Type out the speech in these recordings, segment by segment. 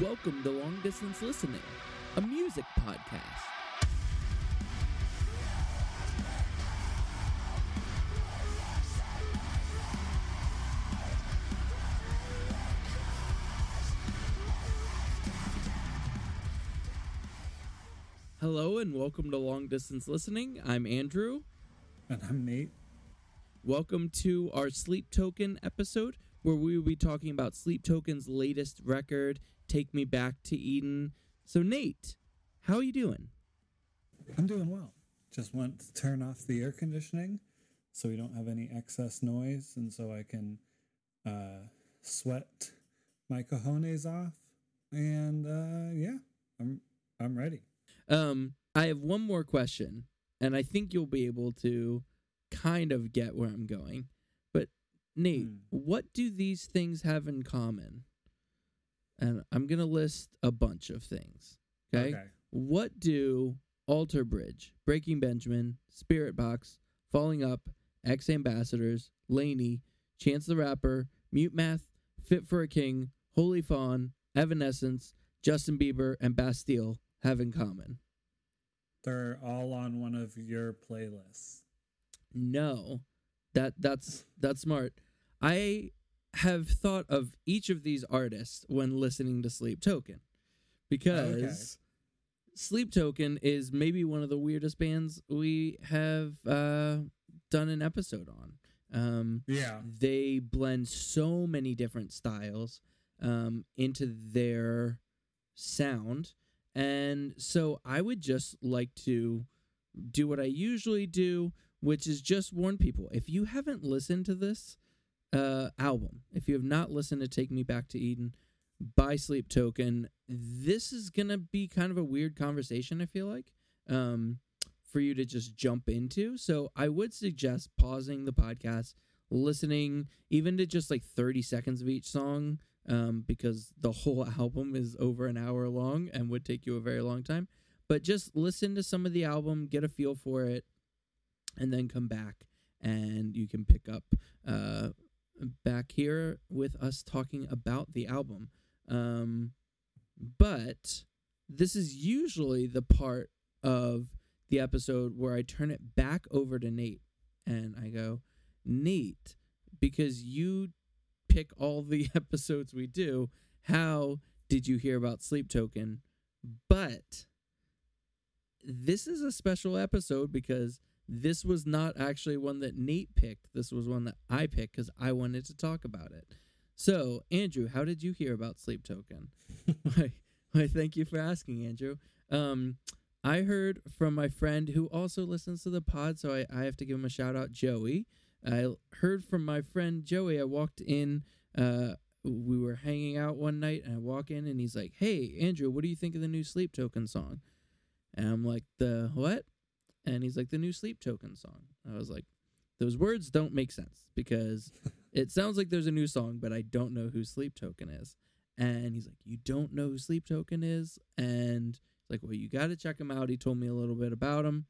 Welcome to Long Distance Listening, a music podcast. Hello and welcome to Long Distance Listening. I'm Andrew. And I'm Nate. Welcome to our Sleep Token episode, where we will be talking about Sleep Token's latest record, Take Me Back to Eden. So, Nate, how are you doing? I'm doing well. Just want to turn off the air conditioning so we don't have any excess noise and so I can uh, sweat my cojones off. And uh, yeah, I'm I'm ready. Um, I have one more question, and I think you'll be able to kind of get where I'm going. But Nate, Hmm. what do these things have in common? And I'm gonna list a bunch of things. Okay. What do Alter Bridge, Breaking Benjamin, Spiritbox, Falling Up, X Ambassadors, LANY, Chance the Rapper, Mute Math, Fit for a King, Holy Fawn, Evanescence, Justin Bieber, and Bastille have in common? They're all on one of your playlists. No, that that's that's smart. I have thought of each of these artists when listening to Sleep Token because Sleep Token is maybe one of the weirdest bands we have uh, done an episode on. Um, Yeah. they blend so many different styles um, into their sound. And so I would just like to do what I usually do, which is just warn people if you haven't listened to this uh, album, if you have not listened to Take Me Back to Eden by Sleep Token, this is going to be kind of a weird conversation, I feel like. Um, for you to just jump into. So I would suggest pausing the podcast, listening even to just like 30 seconds of each song, um, because the whole album is over an hour long and would take you a very long time. But just listen to some of the album, get a feel for it, and then come back and you can pick up uh, back here with us talking about the album. Um, but this is usually the part of the episode where I turn it back over to Nate and I go, Nate, because you pick all the episodes we do, how did you hear about Sleep Token? But this is a special episode because this was not actually one that Nate picked. This was one that I picked because I wanted to talk about it. So, Andrew, how did you hear about Sleep Token? why, why, thank you for asking, Andrew. Um, I heard from my friend who also listens to the pod, so I, I have to give him a shout out, Joey. I heard from my friend Joey. I walked in, uh, we were hanging out one night, and I walk in, and he's like, Hey, Andrew, what do you think of the new Sleep Token song? And I'm like, The what? And he's like, The new Sleep Token song. I was like, Those words don't make sense because it sounds like there's a new song, but I don't know who Sleep Token is. And he's like, You don't know who Sleep Token is? And like, well, you got to check him out. He told me a little bit about him.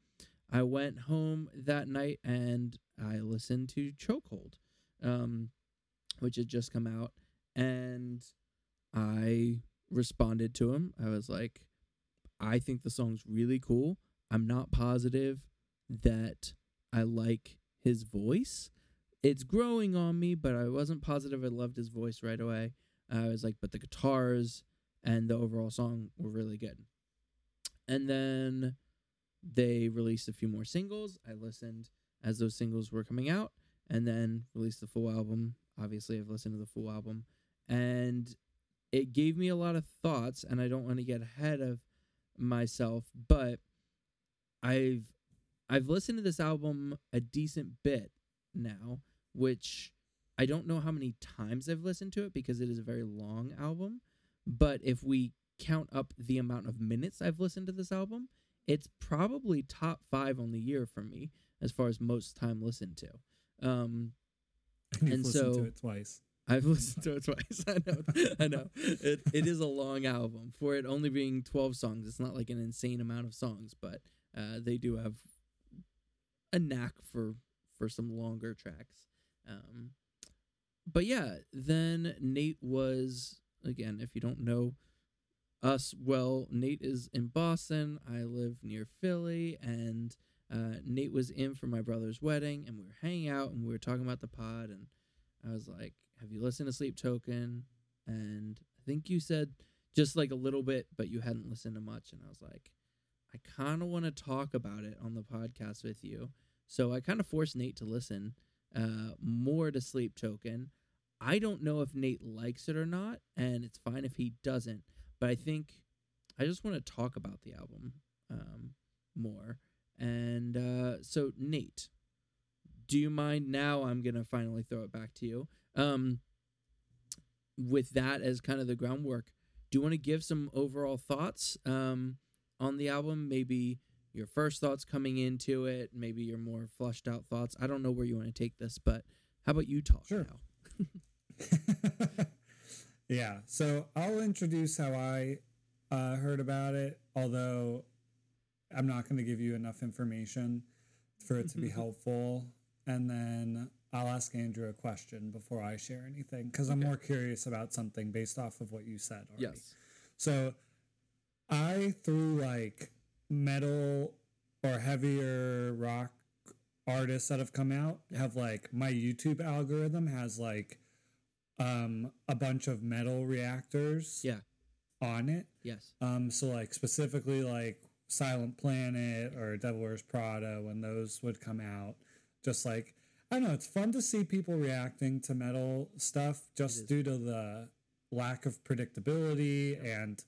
I went home that night and I listened to Chokehold, um, which had just come out, and I responded to him. I was like, I think the song's really cool. I'm not positive that I like his voice. It's growing on me, but I wasn't positive I loved his voice right away. I was like, but the guitars and the overall song were really good. And then they released a few more singles. I listened as those singles were coming out and then released the full album. Obviously, I've listened to the full album and it gave me a lot of thoughts and I don't want to get ahead of myself, but I've I've listened to this album a decent bit now, which I don't know how many times I've listened to it because it is a very long album, but if we count up the amount of minutes I've listened to this album, it's probably top five on the year for me as far as most time listened to. Um, You've And listened so- to it twice. I've listened to it twice. I know, I know. It it is a long album for it only being twelve songs. It's not like an insane amount of songs, but uh, they do have a knack for for some longer tracks. Um, but yeah, then Nate was again, if you don't know us, well, Nate is in Boston. I live near Philly, and uh, Nate was in for my brother's wedding, and we were hanging out, and we were talking about the pod, and I was like, "Have you listened to Sleep Token?" And I think you said just like a little bit, but you hadn't listened to much, and I was like, "I kind of want to talk about it on the podcast with you." So I kind of forced Nate to listen uh, more to Sleep Token. I don't know if Nate likes it or not, and it's fine if he doesn't. But I think I just want to talk about the album um, more. And uh, so, Nate, do you mind now? I'm gonna finally throw it back to you. Um, with that as kind of the groundwork, do you want to give some overall thoughts um, on the album? Maybe your first thoughts coming into it, maybe your more flushed out thoughts. I don't know where you want to take this, but how about you talk Sure. now? yeah. So I'll introduce how I uh, heard about it, although I'm not going to give you enough information for it to be helpful. And then I'll ask Andrew a question before I share anything because I'm more curious about something based off of what you said already. Yes. So I through like metal or heavier rock artists that have come out have like my YouTube algorithm has like um a bunch of metal reactors Yeah. on it. Yes. Um so like specifically like Silent Planet or Devil Wears Prada when those would come out. Just like I don't know, it's fun to see people reacting to metal stuff just due to the lack of predictability and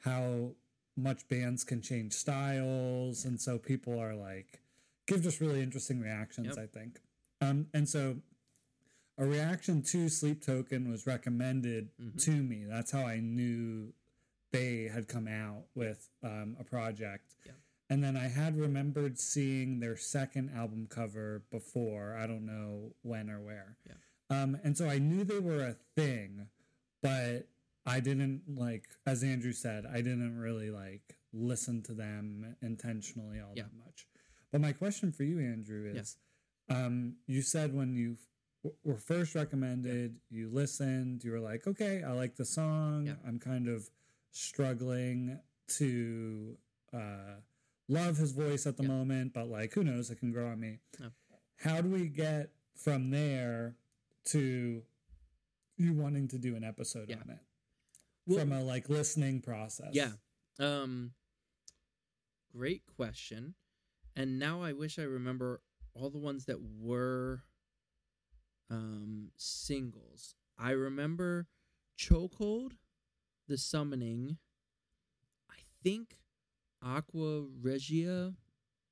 how much bands can change styles and so people are like give just really interesting reactions Yep. i think um and so a reaction to sleep token was recommended Mhm. to me that's how i knew they had come out with um, a project Yeah. and then i had remembered seeing their second album cover before i don't know when or where Yeah. um, and so i knew they were a thing but I didn't like, as Andrew said, I didn't really like listen to them intentionally all Yeah. that much. But my question for you, Andrew, Yeah. is um, you said when you f- were first recommended, you listened, you were like, okay, I like the song. Yeah. I'm kind of struggling to uh, love his voice at the Yeah. moment, but like, who knows? It can grow on me. Yeah. How do we get from there to you wanting to do an episode Yeah. on it? From a like listening process. Yeah. Um great question. And now I wish I remember all the ones that were um singles. I remember Chokehold, The Summoning, I think Aqua Regia,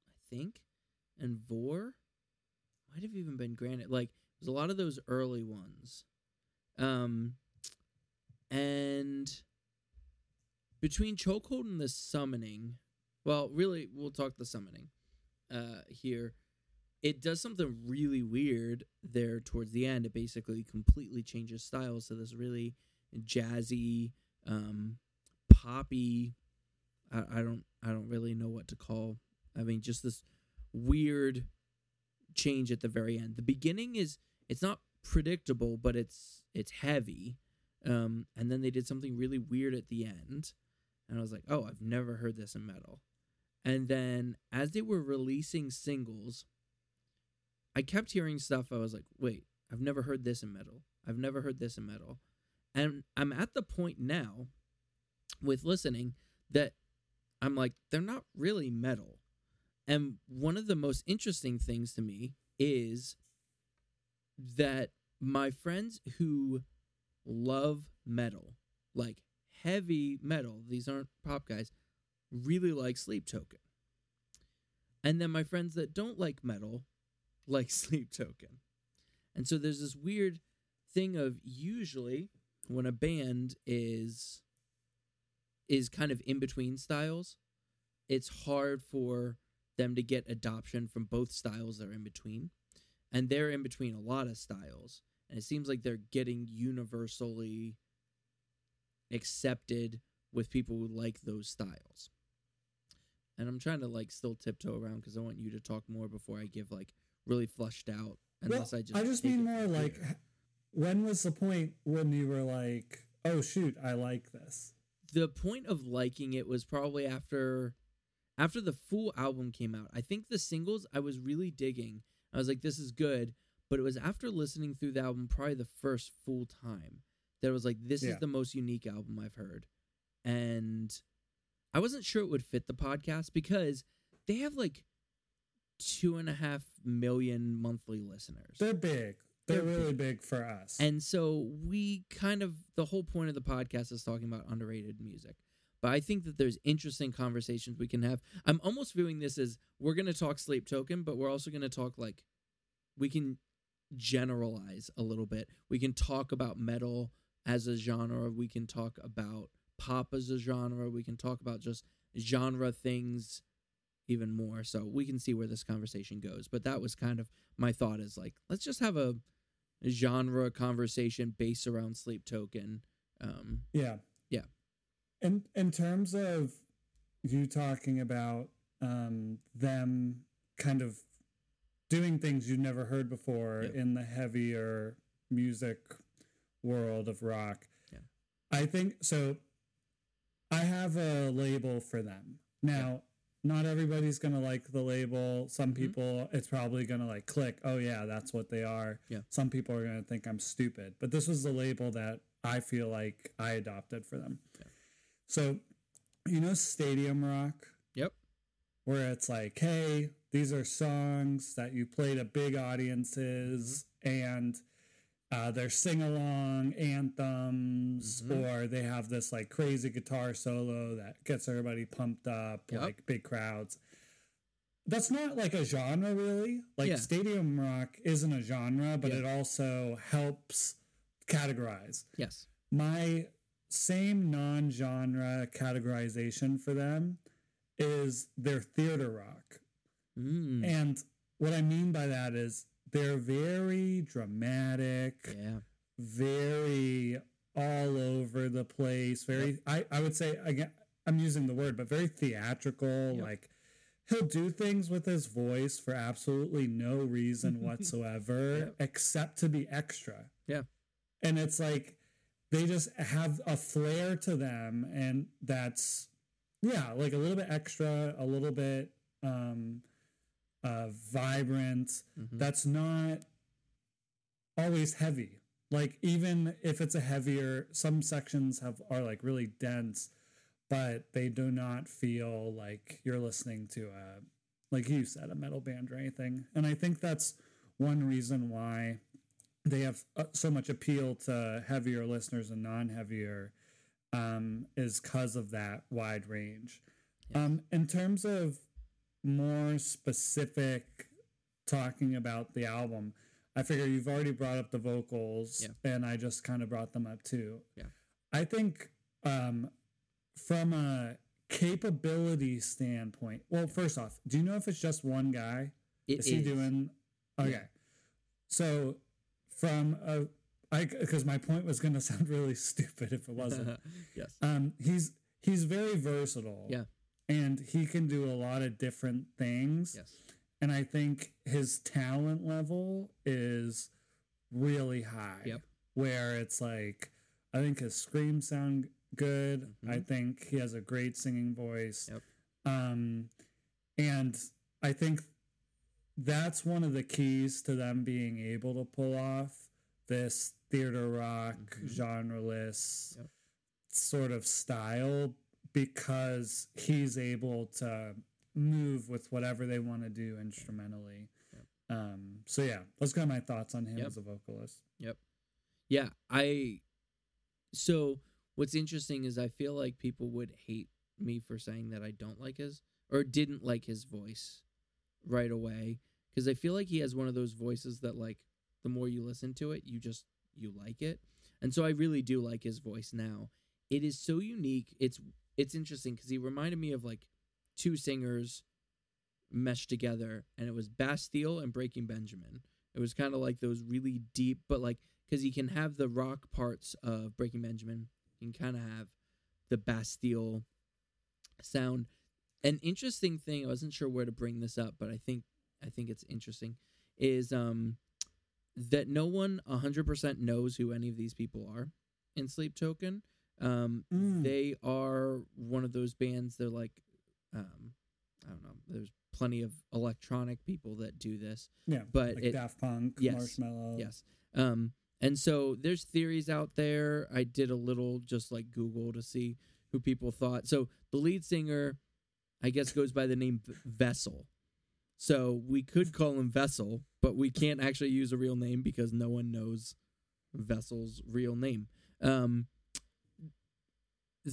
I think, and Vore might have even been Granite. Like there's a lot of those early ones. Um and between chokehold and the summoning well really we'll talk the summoning uh here. It does something really weird there towards the end. It basically completely changes styles to this really jazzy um poppy I, I don't i don't really know what to call i mean just this weird change at the very end. The beginning is it's not predictable but it's it's heavy um, and then they did something really weird at the end. And I was like, oh, I've never heard this in metal. And then as they were releasing singles, I kept hearing stuff. I was like, wait, I've never heard this in metal. I've never heard this in metal. And I'm at the point now with listening that I'm like, they're not really metal. And one of the most interesting things to me is that my friends who love metal, like heavy metal, these aren't pop guys, really like Sleep Token. And then my friends that don't like metal like Sleep Token. And so there's this weird thing of usually when a band is is kind of in between styles, it's hard for them to get adoption from both styles that are in between. And they're in between a lot of styles and it seems like they're getting universally accepted with people who like those styles. And I'm trying to like still tiptoe around because I want you to talk more before I give like really flushed out. Unless well, I just I just mean more like here. when was the point when you were like, oh shoot, I like this? the point of liking it was probably after after the full album came out. I think the singles I was really digging. I was like, this is good. But it was after listening through the album probably the first full time that I was like, this is the most unique album I've heard. And I wasn't sure it would fit the podcast because they have like two and a half million monthly listeners. They're big. They're, They're really big for us. And so we kind of the whole point of the podcast is talking about underrated music. But I think that there's interesting conversations we can have. I'm almost viewing this as we're going to talk Sleep Token, but we're also going to talk like we can generalize a little bit. We can talk about metal as a genre, we can talk about pop as a genre, we can talk about just genre things even more. So we can see where this conversation goes. But that was kind of my thought is like let's just have a genre conversation based around Sleep Token. Um, yeah. Yeah. In in terms of you talking about um, them kind of doing things you've never heard before Yep. in the heavier music world of rock. Yeah. I think so. I have a label for them now. Not everybody's gonna like the label. Some Mhm. people, it's probably gonna like click. Oh yeah, that's what they are. Yeah. Some people are gonna think I'm stupid, but this was the label that I feel like I adopted for them. Yeah. So, you know, Stadium Rock yep. where it's like, hey, these are songs that you play to big audiences and uh, they're sing along anthems, Mhm. or they have this like crazy guitar solo that gets everybody pumped up, Yep. like big crowds. That's not like a genre, really. Like Yeah. stadium rock isn't a genre, but Yeah. it also helps categorize Yes. my same non-genre categorization for them is their theater rock. Mm. And what I mean by that is they're very dramatic, yeah. very all over the place, very I, I would say again I'm using the word, but very theatrical, Yep. like he'll do things with his voice for absolutely no reason whatsoever Yep. except to be extra. Yeah. And it's like they just have a flair to them and that's yeah, like a little bit extra, a little bit um uh vibrant. Mhm. That's not always heavy. Like even if it's a heavier, some sections have are like really dense, but they do not feel like you're listening to a like you said a metal band or anything. And I think that's one reason why they have uh, so much appeal to heavier listeners and non-heavier um, is because of that wide range. Yeah. Um, in terms of more specific talking about the album, I figure you've already brought up the vocals, Yeah. and I just kind of brought them up too. Yeah. I think um, from a capability standpoint, well, first off, do you know if it's just one guy? It is he doing okay? Yeah. So from a I because my point was going to sound really stupid if it wasn't. yes. um, he's he's very versatile. Yeah. And he can do a lot of different things. Yes. and I think his talent level is really high. Yep. Where it's like, I think his screams sound good. I Mhm. think he has a great singing voice. Yep. Um, and I think that's one of the keys to them being able to pull off this theater rock Mhm. genreless Yep. sort of style because he's able to move with whatever they want to do instrumentally. Yep. Um, so yeah, those got my thoughts on him Yep. as a vocalist. Yep. Yeah, I. So what's interesting is I feel like people would hate me for saying that I don't like his or didn't like his voice right away because I feel like he has one of those voices that like the more you listen to it, you just you like it, and so I really do like his voice now. It is so unique. It's it's interesting because he reminded me of like two singers meshed together, and it was Bastille and Breaking Benjamin. It was kind of like those really deep, but like because he can have the rock parts of Breaking Benjamin, he can kind of have the Bastille sound. An interesting thing, I wasn't sure where to bring this up, but I think I think it's interesting, is um that no one one hundred percent knows who any of these people are in Sleep Token. Um, Mm. They are one of those bands. They're like, um, I don't know. There's plenty of electronic people that do this, yeah, but like it, Daft Punk, yes, Marshmello. Yes. Um, and so there's theories out there. I did a little just like Google to see who people thought. So the lead singer, I guess, goes by the name Vessel. So we could call him Vessel, but we can't actually use a real name because no one knows Vessel's real name. Um,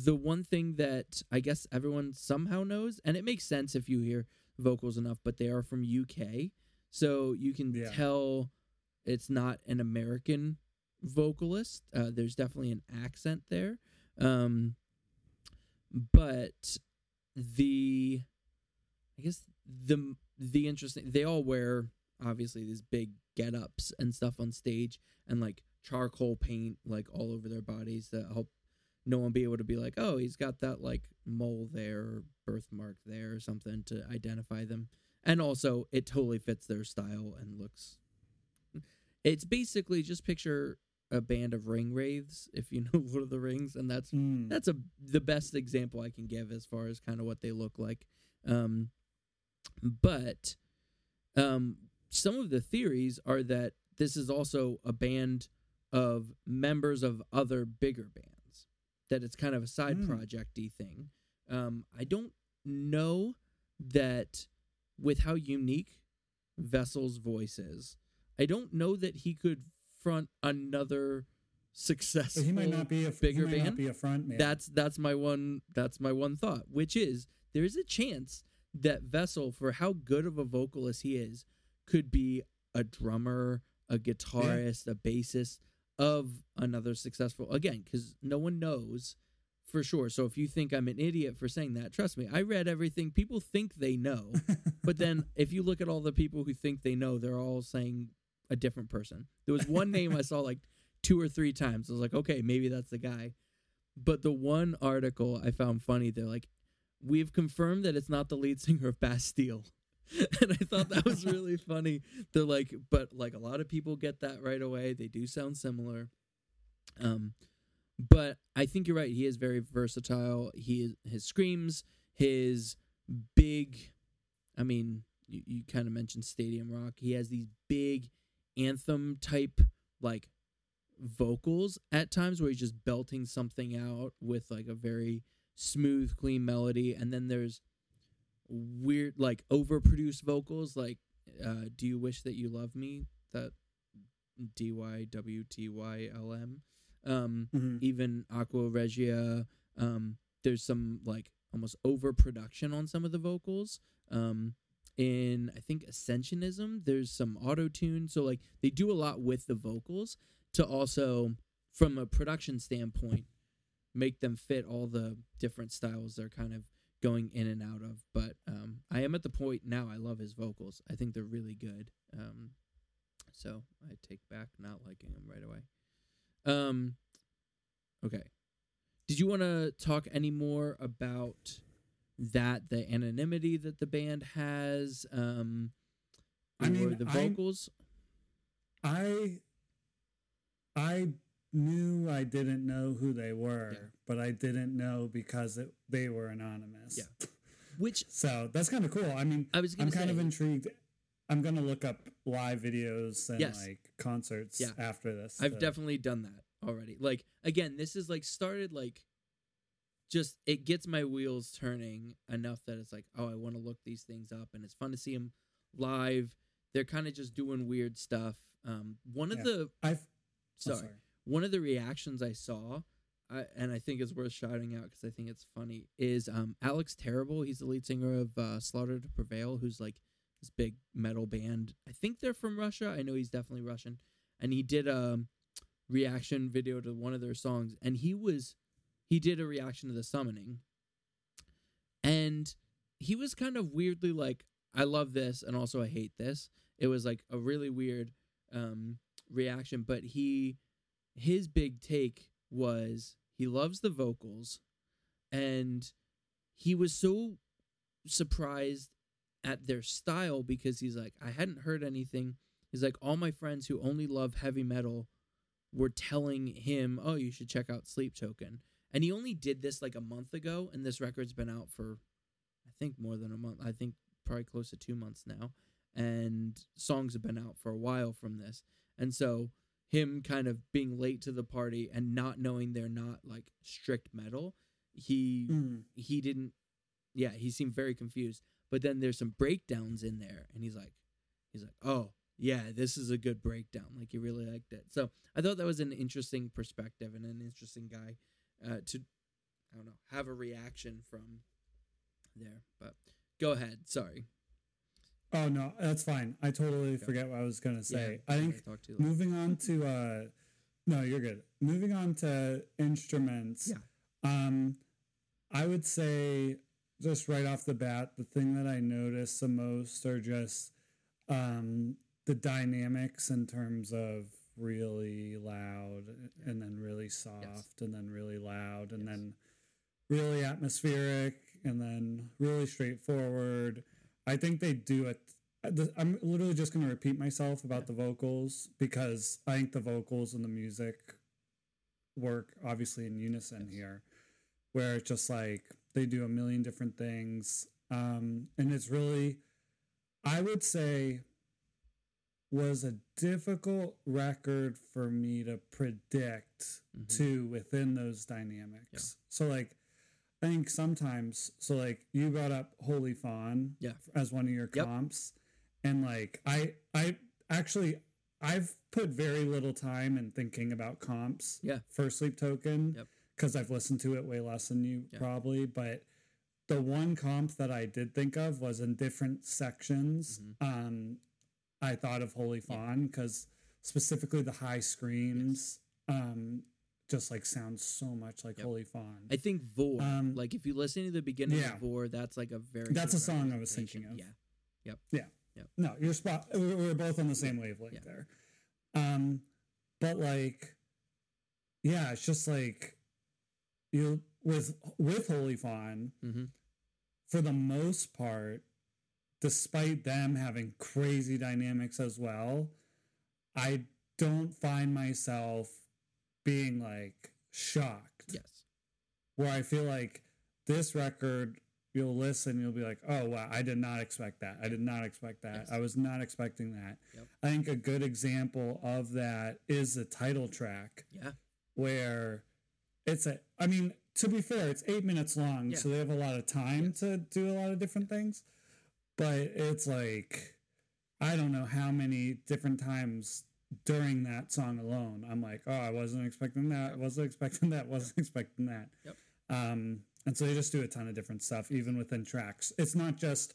the one thing that I guess everyone somehow knows, and it makes sense if you hear vocals enough, but they are from UK. So you can Yeah. tell it's not an American vocalist. Uh, there's definitely an accent there. Um, but the, I guess the the interesting they all wear obviously these big get ups and stuff on stage and like charcoal paint like all over their bodies that help no one be able to be like, oh, he's got that like mole there or birthmark there or something to identify them. And also, it totally fits their style and looks. It's basically just picture a band of ring wraiths, if you know Lord of the Rings, and that's Mm. that's a the best example I can give as far as kind of what they look like. Um, but um, some of the theories are that this is also a band of members of other bigger bands. That it's kind of a side Mm. projecty thing. Um, I don't know that with how unique Vessel's voice is, I don't know that he could front another successful he might not be a bigger he might band. Be a front man. That's that's my one that's my one thought, which is there is a chance that Vessel, for how good of a vocalist he is, could be a drummer, a guitarist, a bassist of another successful again, because no one knows for sure. So if you think I'm an idiot for saying that, trust me, I read everything. People think they know. But then if you look at all the people who think they know, they're all saying a different person. There was one name I saw like two or three times. I was like, okay, maybe that's the guy. But the one article I found funny, they're like, we've confirmed that it's not the lead singer of Bastille. and I thought that was really funny. They're like, but like a lot of people get that right away. They do sound similar. Um, but I think you're right. He is very versatile. He is his screams, his big. I mean, you, you kind of mentioned Stadium Rock. He has these big anthem type like vocals at times where he's just belting something out with like a very smooth, clean melody, and then there's weird like overproduced vocals like uh do you wish that you love me? That d y w t y l m. Um Mhm. even aqua regia um there's some like almost overproduction on some of the vocals. Um in i think ascensionism there's some auto tune so like they do a lot with the vocals to also from a production standpoint make them fit all the different styles they're kind of going in and out of but um i am at the point now i love his vocals. I think they're really good um so i take back not liking him right away. Um okay. Did you want to talk any more about that the anonymity that the band has um I or mean, the I- vocals? I I knew I didn't know who they were, Yeah. but I didn't know because it, they were anonymous. Yeah. which So that's kind of cool. I mean, I was I'm kind say, of intrigued. I'm gonna look up live videos and Yes. like concerts Yeah. after this. I've to- definitely done that already. Like again, this is like started like just it gets my wheels turning enough that it's like, oh, I want to look these things up and it's fun to see them live. They're kind of just doing weird stuff. Um one of Yeah. the I've oh, sorry, one of the reactions I saw I, and I think is worth shouting out because I think it's funny is um Alex Terrible. He's the lead singer of uh, Slaughter to Prevail, who's like this big metal band. I think they're from Russia. I know he's definitely Russian, and he did a reaction video to one of their songs, and he was he did a reaction to the Summoning, and he was kind of weirdly like, "I love this," and also I hate this. It was like a really weird um reaction, but he his big take was he loves the vocals and he was so surprised at their style because he's like I hadn't heard anything he's like all my friends who only love heavy metal were telling him oh you should check out sleep token and he only did this like a month ago, and this record's been out for, I think more than a month. I think probably close to two months now, and songs have been out for a while from this, and so him kind of being late to the party and not knowing they're not like strict metal, he Mm. he didn't yeah he seemed very confused. But then there's some breakdowns in there and he's like he's like oh yeah this is a good breakdown. Like he really liked it. So i thought that was an interesting perspective and an interesting guy uh, to i don't know have a reaction from there. But go ahead. Sorry Oh no, that's fine. I totally forget what I was gonna say. Yeah, I think moving on to uh no, you're good. Moving on to instruments. Yeah. Um I would say just right off the bat, the thing that I notice the most are just um the dynamics in terms of really loud and then really soft and then really loud and Yes. then really atmospheric and then really straightforward. I think they do it. I'm literally just going to repeat myself about the vocals because I think the vocals and the music work obviously in unison Yes. here, where it's just like they do a million different things. Um, and it's really, I would say, was a difficult record for me to predict Mhm. to within those dynamics. So like think sometimes so like you brought up Holy Fawn Yeah. as one of your Yep. comps and like I I actually I've put very little time in thinking about comps Yeah. for Sleep Token Yep. because I've listened to it way less than you Yeah. probably but the one comp that I did think of was in different sections Mhm. um I thought of Holy Yeah. Fawn because specifically the high screams um just like sounds so much like Yep. Holy Fawn. i think vore Um, like if you listen to the beginning yeah. of vore that's like a very That's a song I was thinking of. yeah Yep. Yeah. Yep. No, you're spot. We're we're both on the same wavelength Yeah. there. Um, but like, yeah, it's just like you with with Holy Fawn mm-hmm. for the most part, despite them having crazy dynamics as well, I don't find myself being like shocked. yes Where I feel like this record, you'll listen, you'll be like, oh, wow, I did not expect that. I did not expect that. Yes. I was not expecting that. Yep. I think a good example of that is the title track yeah where it's a, I mean, to be fair, it's eight minutes long, Yeah. so they have a lot of time to do a lot of different things. But it's like, I don't know how many different times during that song alone, I'm like, oh, I wasn't expecting that, Yep. wasn't expecting that, wasn't expecting that. Yep. Um, and so they just do a ton of different stuff, even within tracks. It's not just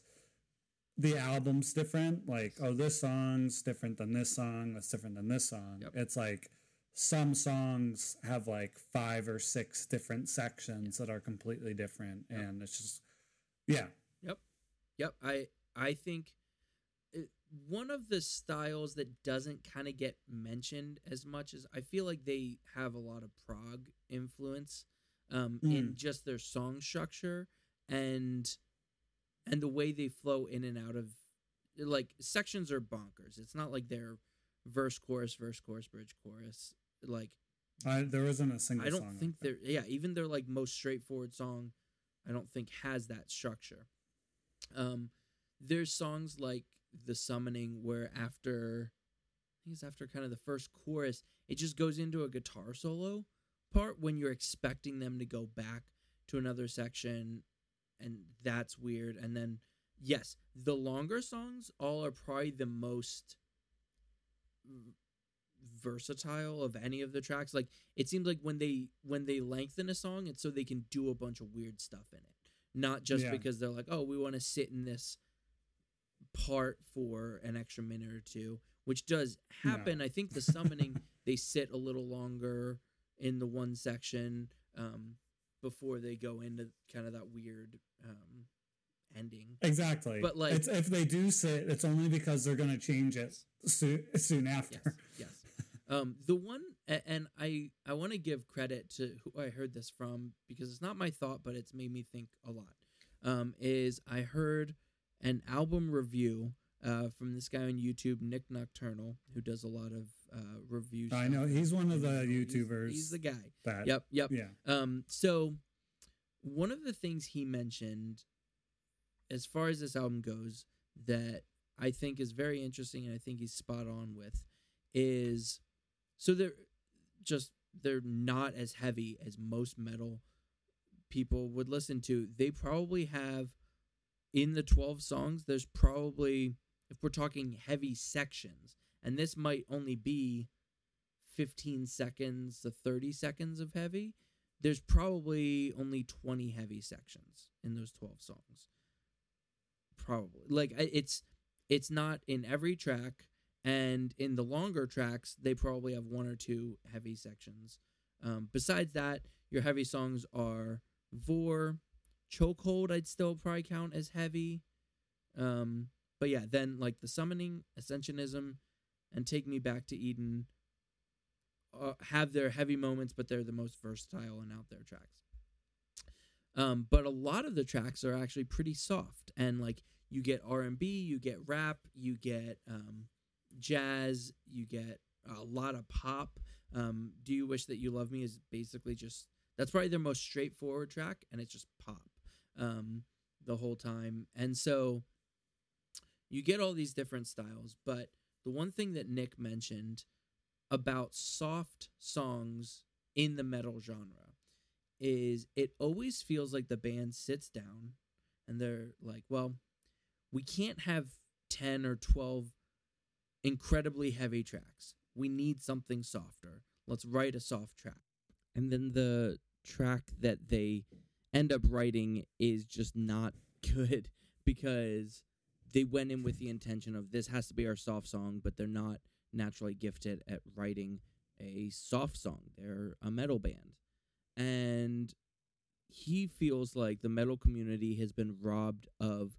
the album's different, like, oh, this song's different than this song, that's different than this song. Yep. It's like some songs have like five or six different sections that are completely different. Yep. And it's just, yeah. Yep, Yep. I I think one of the styles that doesn't kind of get mentioned as much as I feel like they have a lot of prog influence um, in just their song structure and and the way they flow in and out of like sections are bonkers. It's not like they're verse chorus verse chorus bridge chorus like I, there wasn't a single I don't like think that. they're yeah, even their like most straightforward song, I don't think has that structure. Um, there's songs like The Summoning where after I think it's after kind of the first chorus, it just goes into a guitar solo part when you're expecting them to go back to another section and that's weird. And then yes, the longer songs all are probably the most versatile of any of the tracks like it seems like when they when they lengthen a song it's so they can do a bunch of weird stuff in it not just Yeah. because they're like oh we want to sit in this part for an extra minute or two which does happen No. i think the summoning they sit a little longer in the one section um before they go into kind of that weird um ending Exactly. But, like- it's, if they do sit, it's only because they're going to change it soon, soon after. yes yes um the one and i i want to give credit to who i heard this from because it's not my thought but it's made me think a lot um is i heard an album review uh from this guy on youtube Nik Nocturnal who does a lot of uh, review. I know he's one of the He's- YouTubers. He's, the guy. that. Yep, yep. Yeah. Um, so one of the things he mentioned, as far as this album goes, that I think is very interesting, and I think he's spot on with, is so they're just they're not as heavy as most metal people would listen to. They probably have in the twelve songs. There's probably if we're talking heavy sections, and this might only be 15 seconds to 30 seconds of heavy, there's probably only 20 heavy sections in those 12 songs. Probably. Like it's it's not in every track and in the longer tracks they probably have one or two heavy sections. Um, besides that, your heavy songs are Vore, Chokehold I'd still probably count as heavy. Um, but yeah, then like the summoning, ascensionism, and take me back to Eden uh, have their heavy moments, but they're the most versatile and out there tracks. Um, but a lot of the tracks are actually pretty soft, and like you get R and B, you get rap, you get um, jazz, you get a lot of pop. Um, Do you wish that you love me is basically just that's probably their most straightforward track, and it's just pop um, the whole time, and so you get all these different styles. But the one thing that Nik mentioned about soft songs in the metal genre is it always feels like the band sits down and they're like, well, we can't have 10 or 12 incredibly heavy tracks. We need something softer. Let's write a soft track. And then the track that they end up writing is just not good because they went in with the intention of this has to be our soft song, but they're not naturally gifted at writing a soft song. They're a metal band. And he feels like the metal community has been robbed of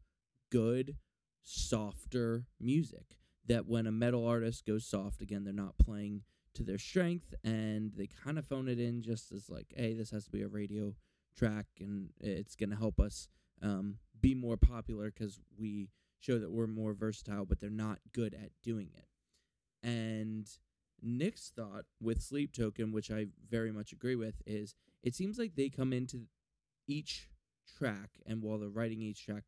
good, softer music. That when a metal artist goes soft, again, they're not playing to their strength and they kind of phone it in just as like, hey, this has to be a radio track and it's going to help us um, be more popular because we show that we're more versatile, but they're not good at doing it. And Nik's thought with Sleep Token, which I very much agree with, is it seems like they come into each track and while they're writing each track,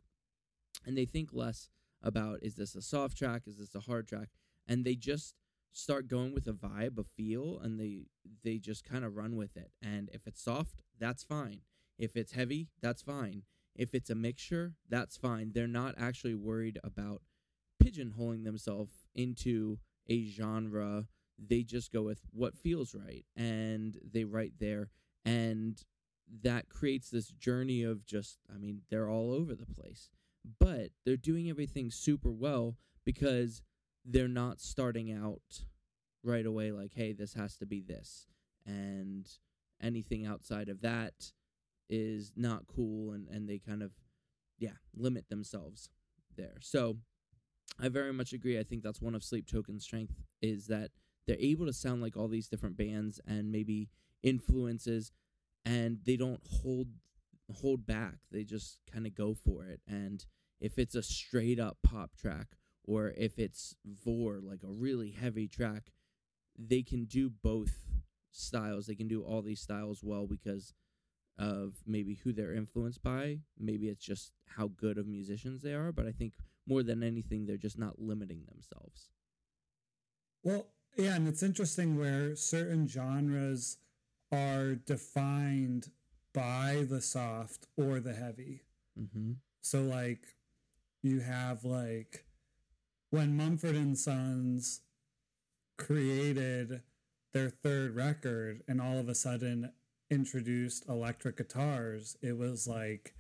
and they think less about is this a soft track, is this a hard track, and they just start going with a vibe, a feel, and they they just kind of run with it. And if it's soft, that's fine. If it's heavy, that's fine. If it's a mixture, that's fine. They're not actually worried about pigeonholing themselves into a genre. They just go with what feels right and they write there. And that creates this journey of just, I mean, they're all over the place. But they're doing everything super well because they're not starting out right away like, hey, this has to be this. And anything outside of that is not cool and, and they kind of yeah limit themselves there. So i very much agree. I think that's one of sleep token's strength is that they're able to sound like all these different bands and maybe influences and they don't hold hold back. They just kind of go for it. And if it's a straight up pop track or if it's vore like a really heavy track they can do both styles. They can do all these styles well because of maybe who they're influenced by. Maybe it's just how good of musicians they are, but I think more than anything, they're just not limiting themselves. Well, yeah, and it's interesting where certain genres are defined by the soft or the heavy. Mm-hmm. So, like, you have like when Mumford and Sons created their third record, and all of a sudden introduced electric guitars, it was like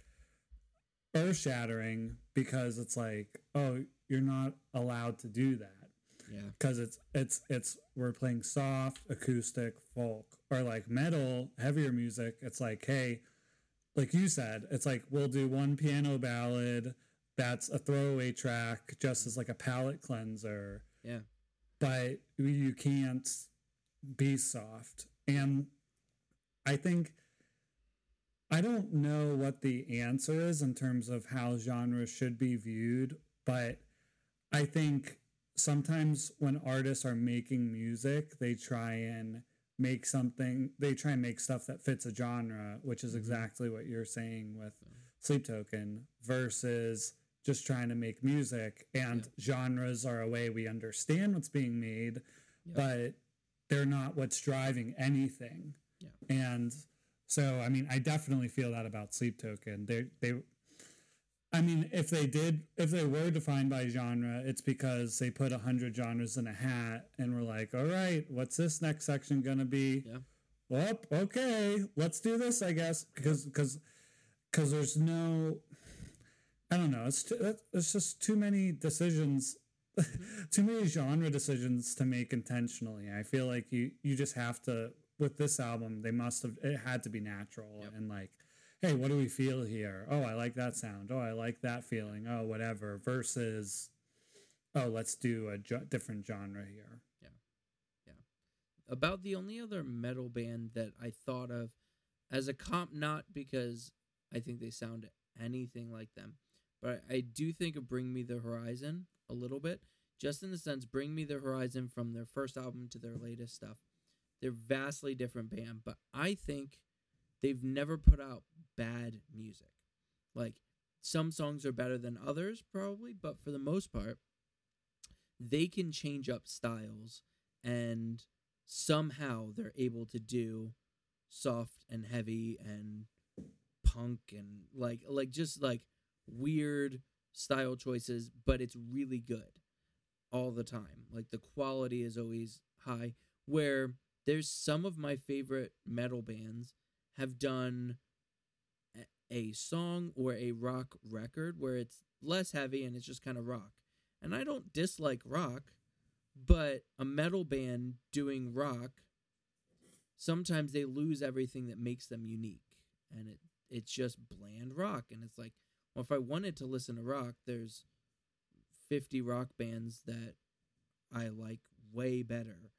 earth shattering because it's like, oh, you're not allowed to do that Yeah. because it's it's it's we're playing soft acoustic folk or like metal heavier music it's like hey like you said it's like we'll do one piano ballad that's a throwaway track just as like a palate cleanser Yeah. but you can't be soft and i think i don't know what the answer is in terms of how genres should be viewed but i think sometimes when artists are making music, they try and make something they try and make stuff that fits a genre, which is Mhm. exactly what you're saying with Sleep Token versus just trying to make music and genres are a way we understand what's being made, Yeah. but they're not what's driving anything. Yeah. And so I mean I definitely feel that about Sleep Token. They they I mean, if they did, if they were defined by genre, it's because they put a hundred genres in a hat and were like, "All right, what's this next section gonna be?" Yeah. Well, okay, let's do this, I guess, because because because there's no, I don't know, it's too, it's just too many decisions, mm-hmm. too many genre decisions to make intentionally. I feel like you you just have to with this album, they must have it had to be natural Yep. and like hey, what do we feel here? Oh, I like that sound. Oh, I like that feeling. Oh, whatever. Versus, oh, let's do a jo- different genre here. Yeah, yeah. About the only other metal band that I thought of as a comp, not because I think they sound anything like them, but I do think of Bring Me the Horizon a little bit, just in the sense Bring Me the Horizon from their first album to their latest stuff. They're vastly different band, but I think they've never put out bad music. Like some songs are better than others, probably, but for the most part, they can change up styles and somehow they're able to do soft and heavy and punk and like like just like weird style choices but it's really good all the time like the quality is always high where there's some of my favorite metal bands have done a- song or a rock record where it's less heavy and it's just kind of rock. And I don't dislike rock but a metal band doing rock sometimes they lose everything that makes them unique. And it it's just bland rock. And it's like well if i wanted to listen to rock there's 50 rock bands that i like way better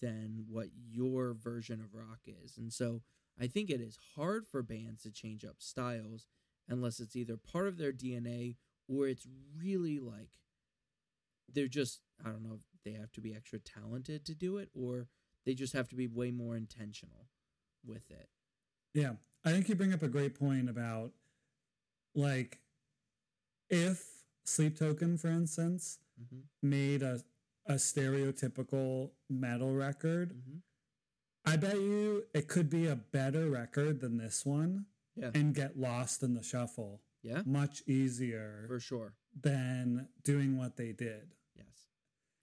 than what your version of rock is and so i think it is hard for bands to change up styles unless it's either part of their dna or it's really like they're just I don't know if they have to be extra talented to do it or they just have to be way more intentional with it. Yeah. I think you bring up a great point about like if Sleep Token, for instance, Mm-hmm. made a, a stereotypical metal record, Mm-hmm. I bet you it could be a better record than this one Yeah. and get lost in the shuffle Yeah, much easier for sure. than doing what they did. Yes.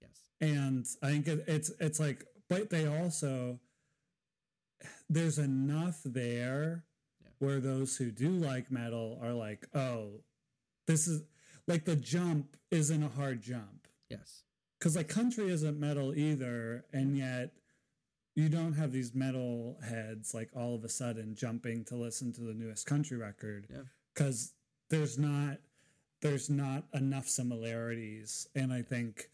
Yes. and I think it, it's it's like, but they also there's enough there Yeah. where those who do like metal are like, oh, this is like the jump isn't a hard jump Yes. Because like country isn't metal either, and yet you don't have these metal heads like all of a sudden jumping to listen to the newest country record Yeah. because there's not there's not enough similarities and i think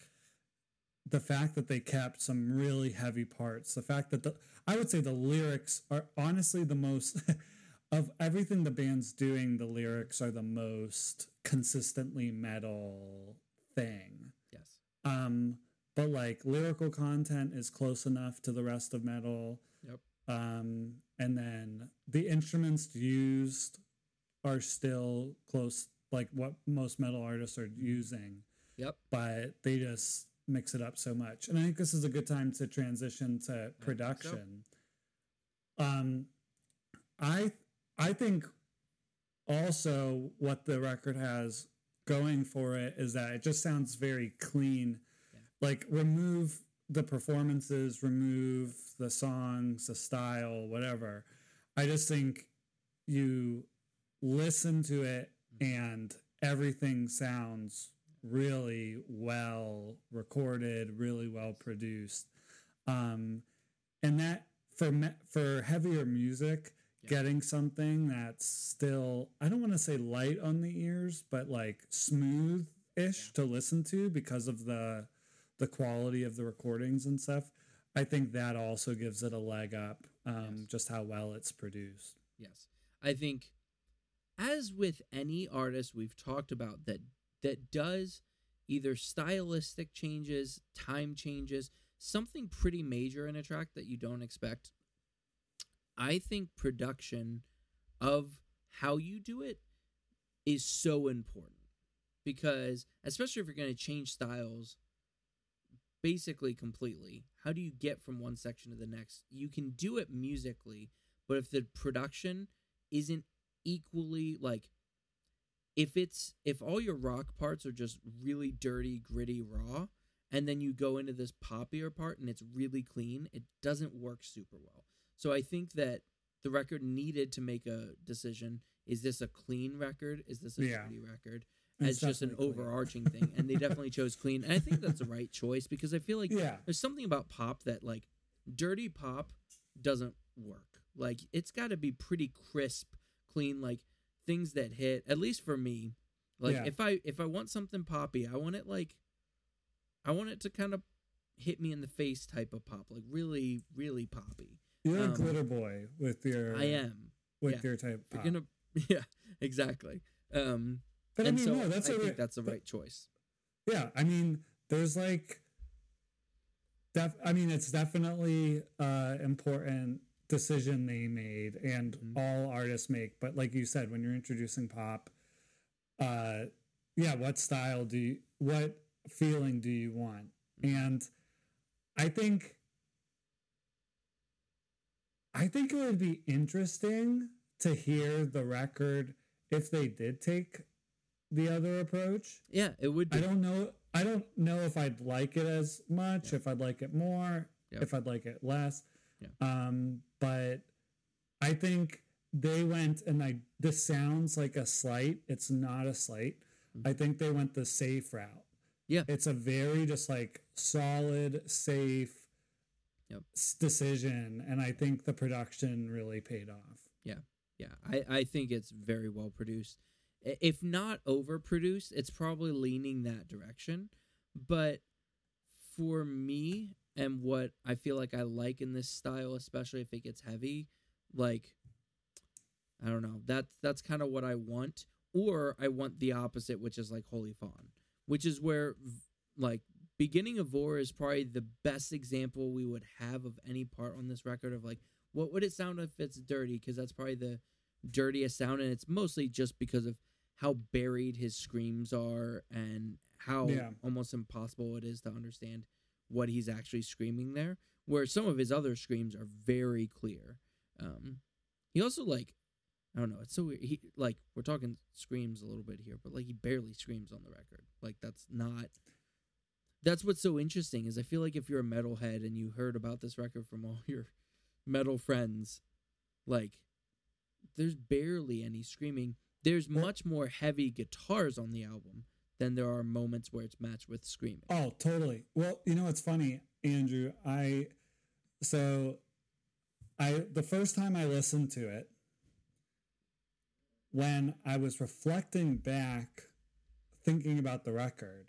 the fact that they kept some really heavy parts the fact that the i would say the lyrics are honestly the most of everything the band's doing the lyrics are the most consistently metal thing. Um but like lyrical content is close enough to the rest of metal Yep. um and then the instruments used are still close like what most metal artists are using Yep. but they just mix it up so much and i think this is a good time to transition to so. production um i i think also what the record has going for it is that it just sounds very clean. Yeah. like remove the performances remove the songs the style whatever. I just think you listen to it and everything sounds really well recorded really well produced. Um and that for me- for heavier music Yeah. getting something that's still i don't want to say light on the ears but like smooth ish Yeah. to listen to because of the the quality of the recordings and stuff i think that also gives it a leg up um Yes. just how well it's produced Yes. I think as with any artist we've talked about that that does either stylistic changes, time changes, something pretty major in a track that you don't expect. I think production of how you do it is so important because especially if you're going to change styles basically completely how do you get from one section to the next? You can do it musically but if the production isn't equally like if it's if all your rock parts are just really dirty gritty raw and then you go into this poppier part and it's really clean it doesn't work super well so i think that the record needed to make a decision is this a clean record? Is this a Yeah. shitty record? It's as just an clean. overarching thing. And they definitely chose clean. And i think that's the right choice because i feel like Yeah. there's something about pop that like dirty pop doesn't work. Like it's got to be pretty crisp clean like things that hit. At least for me. Like Yeah. if i if i want something poppy i want it like i want it to kind of hit me in the face type of pop. Like really really poppy You're Um, a glitter boy with your i am with yeah. your type. If you're pop. gonna yeah exactly um but I and mean, so no, that's i a think that's the but- right choice Yeah, I mean, there's like, def- I mean, it's definitely uh important decision they made, and Mhm. all artists make. But like you said, when you're introducing pop, uh, yeah, what style do you, what feeling do you want? And I think, I think it would be interesting to hear the record if they did take the other approach. yeah it would be I don't know. I don't know if I'd like it as much, Yeah. if I'd like it more, if I'd like it less. Yeah. Um, but I think they went and I this sounds like a slight. It's not a slight. Mhm. I think they went the safe route. Yeah. It's a very just like solid, safe Yep. decision. And I think the production really paid off. Yeah, Yeah. I, I think it's very well produced. If not overproduced, it's probably leaning that direction. But for me and what I feel like I like in this style, especially if it gets heavy, like I don't know, that's that's kind of what I want. Or I want the opposite, which is like Holy Fawn, which is where like beginning of Vore is probably the best example we would have of any part on this record of like what would it sound if it's dirty? Because that's probably the dirtiest sound and it's mostly just because of how buried his screams are and how Yeah. almost impossible it is to understand what he's actually screaming there where some of his other screams are very clear. Um he also like i don't know it's so weird he like we're talking screams a little bit here but like he barely screams on the record. Like that's not that's what's so interesting is i feel like if you're a metalhead and you heard about this record from all your metal friends like there's barely any screaming there's much more heavy guitars on the album than there are moments where it's matched with screaming Oh, totally. Well, you know what's funny, Andrew? I so I the first time I listened to it when I was reflecting back thinking about the record,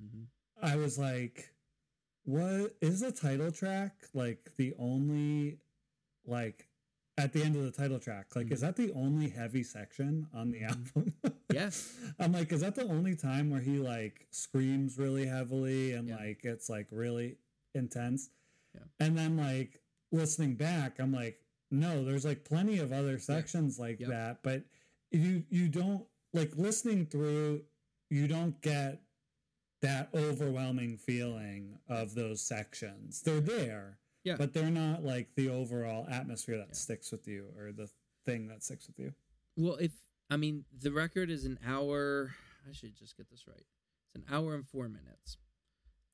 hmm I was like what is the title track like the only like at the end of the title track like is mm-hmm. that the only heavy section on the mm-hmm. album yes i'm like is that the only time where he like screams really heavily and Yeah. like it's like really intense Yeah. and then like listening back i'm like no there's like plenty of other sections like Yep. that but you you don't like listening through you don't get that overwhelming feeling of those sections. They're there, Yeah. but they're not like the overall atmosphere that Yeah. sticks with you or the thing that sticks with you. Well, if I mean the record is an hour, I should just get this right. It's an hour and four minutes,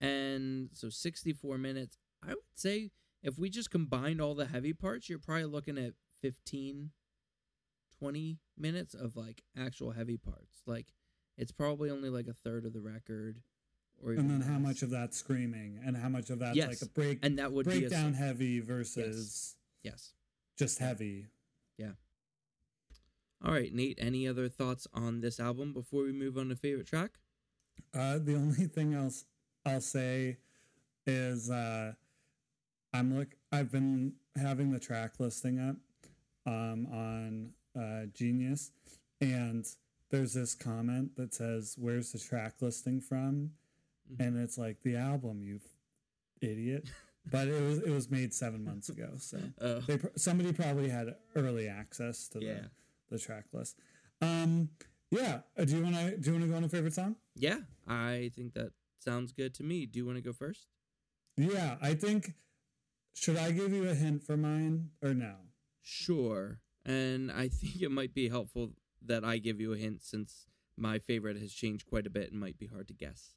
and so sixty-four minutes. I would say if we just combined all the heavy parts, you're probably looking at 15, 20 minutes of like actual heavy parts. Like it's probably only like a third of the record, or And then how much of that screaming and how much of that Yes, like a break and that would be a, breakdown heavy versus yes. just heavy. Yeah. All right, Nate. Any other thoughts on this album before we move on to favorite track? Uh, the only thing else I'll say is uh, I'm look. I've been having the track listing up um, on uh, Genius, and there's this comment that says, "Where's the track listing from?" Mhm. and it's like the album, you idiot. but it was it was made seven months ago, so Oh, they pr- somebody probably had early access to yeah. the, the track list. Um, yeah. Uh, Do you want to do you want to go on a favorite song? Yeah, I think that sounds good to me. Do you want to go first? Yeah, I think. Should I give you a hint for mine or no? Sure. And I think it might be helpful that I give you a hint since my favorite has changed quite a bit and might be hard to guess.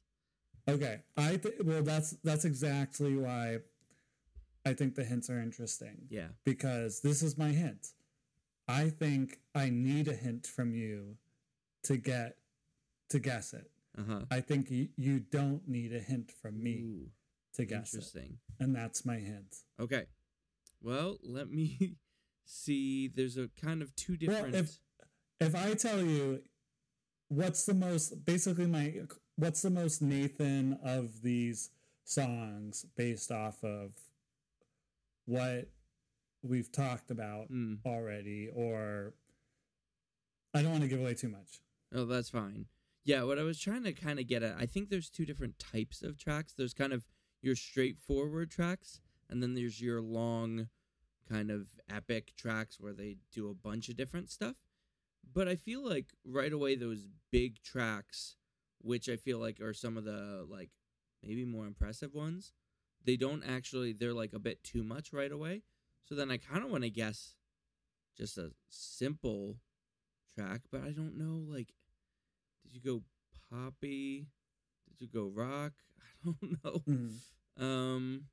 Okay, I th- well that's that's exactly why I think the hints are interesting Yeah. because this is my hint. I think I need a hint from you to get to guess it. Uh huh. I think y- you don't need a hint from me to guess it, Interesting. and that's my hint. Okay. Well, let me see. There's a kind of two different. Well, if- If I tell you what's the most basically my what's the most Nathan of these songs based off of what we've talked about Hmm. already or I don't want to give away too much. Oh, that's fine. Yeah, what I was trying to kind of get at, I think there's two different types of tracks. There's kind of your straightforward tracks, and then there's your long, kind of epic tracks where they do a bunch of different stuff. But I feel like right away those big tracks, which I feel like are some of the like maybe more impressive ones, they don't actually they're like a bit too much right away. So then I kind of want to guess just a simple track, but I don't know like did you go poppy? Did you go rock? I don't know. Mhm. Um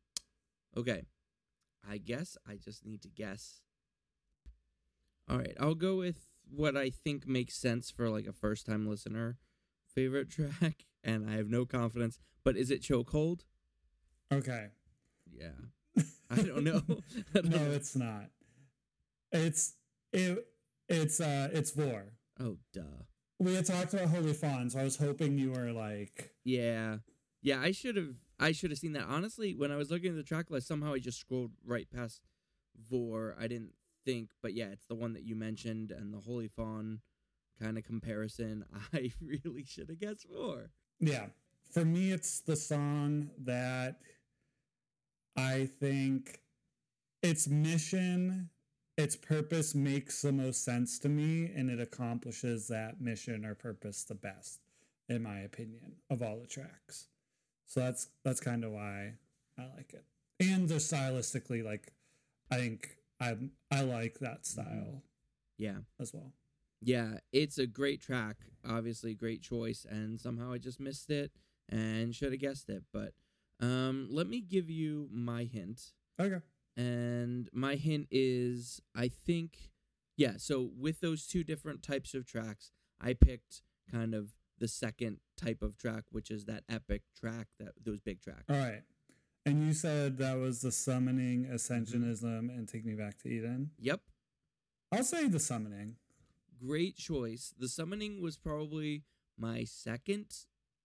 okay. I guess I just need to guess. All right, I'll go with what I think makes sense for like a first time listener favorite track and I have no confidence, but is it Chokehold? Okay. Yeah. I don't know. I don't no, know. it's not. It's it it's uh it's Vore. Oh, duh. We had talked about Holy Fawn, so I was hoping you were like Yeah. Yeah, I should have I should have seen that. Honestly, when I was looking at the track list, somehow I just scrolled right past Vore. I didn't think, but yeah, it's the one that you mentioned and the Holy Fawn kind of comparison. I really should have guessed Vore. Yeah. For me, it's the song that I think its mission, its purpose makes the most sense to me, and it accomplishes that mission or purpose the best, in my opinion, of all the tracks. So that's that's kind of why I like it. And just stylistically, like I think I I like that mm-hmm. style Yeah. as well. Yeah, it's a great track. Obviously, great choice, and somehow I just missed it and should have guessed it. But um, let me give you my hint. Okay. And my hint is I think, yeah, so with those two different types of tracks, I picked kind of the second type of track, which is that epic track, that those big tracks. All right. And you said that was the summoning, ascensionism, and take me back to Eden. Yep, I'll say the summoning. Great choice. The summoning was probably my second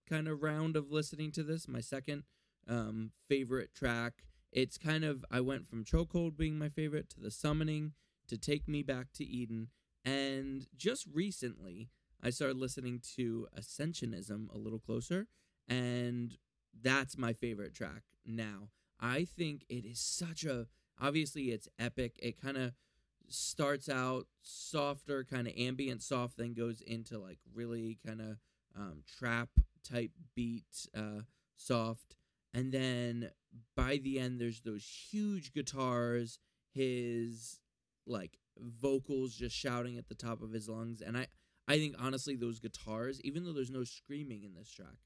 kind of round of listening to this, my second um, favorite track. It's kind of I went from Chokehold being my favorite to the summoning to Take Me Back to Eden, and just recently I started listening to Ascensionism a little closer, and that's my favorite track now. I think it is such a obviously it's epic. It kind of starts out softer, kind of ambient soft, then goes into like really kind of um, trap type beat, uh, soft, and then by the end there's those huge guitars, his like vocals just shouting at the top of his lungs, and I I think honestly those guitars, even though there's no screaming in this track,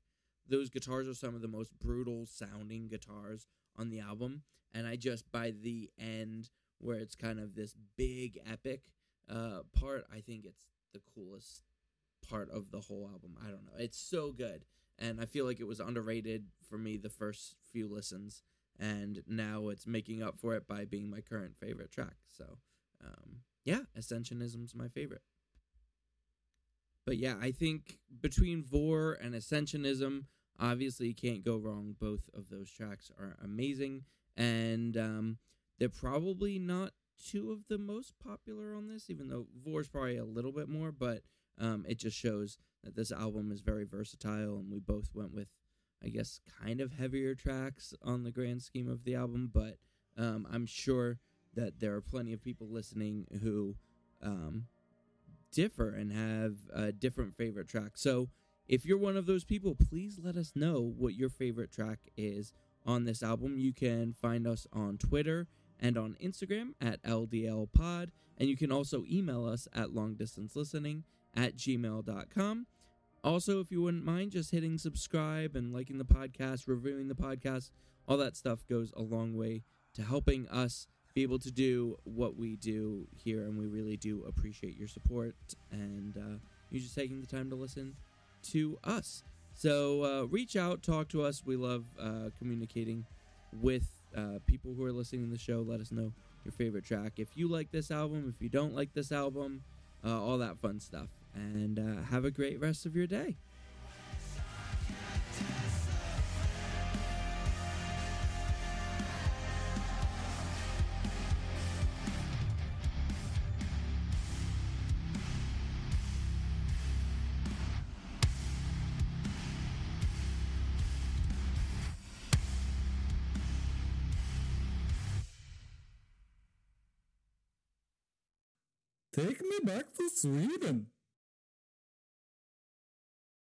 those guitars are some of the most brutal sounding guitars on the album, and I just by the end where it's kind of this big epic uh, part. I think it's the coolest part of the whole album. I don't know. It's so good. And I feel like it was underrated for me the first few listens. And now it's making up for it by being my current favorite track. So, um, yeah, Ascensionism's my favorite. But yeah, I think between Vore and Ascensionism, obviously you can't go wrong. Both of those tracks are amazing. And um, they're probably not two of the most popular on this, even though Vore's probably a little bit more, but um, it just shows that this album is very versatile, and we both went with I guess, kind of heavier tracks on the grand scheme of the album, but um, I'm sure that there are plenty of people listening who um, differ and have a different favorite track. So if you're one of those people, please let us know what your favorite track is on this album. You can find us on Twitter and on Instagram at LDL Pod, and you can also email us at longdistancelistening at gmail.com. Also, if you wouldn't mind just hitting subscribe and liking the podcast, reviewing the podcast, all that stuff goes a long way to helping us be able to do what we do here. And we really do appreciate your support and uh, you just taking the time to listen to us. So uh, reach out, talk to us. We love uh, communicating with uh, people who are listening to the show. Let us know your favorite track. If you like this album, if you don't like this album, uh, all that fun stuff and uh, have a great rest of your day. Sweden.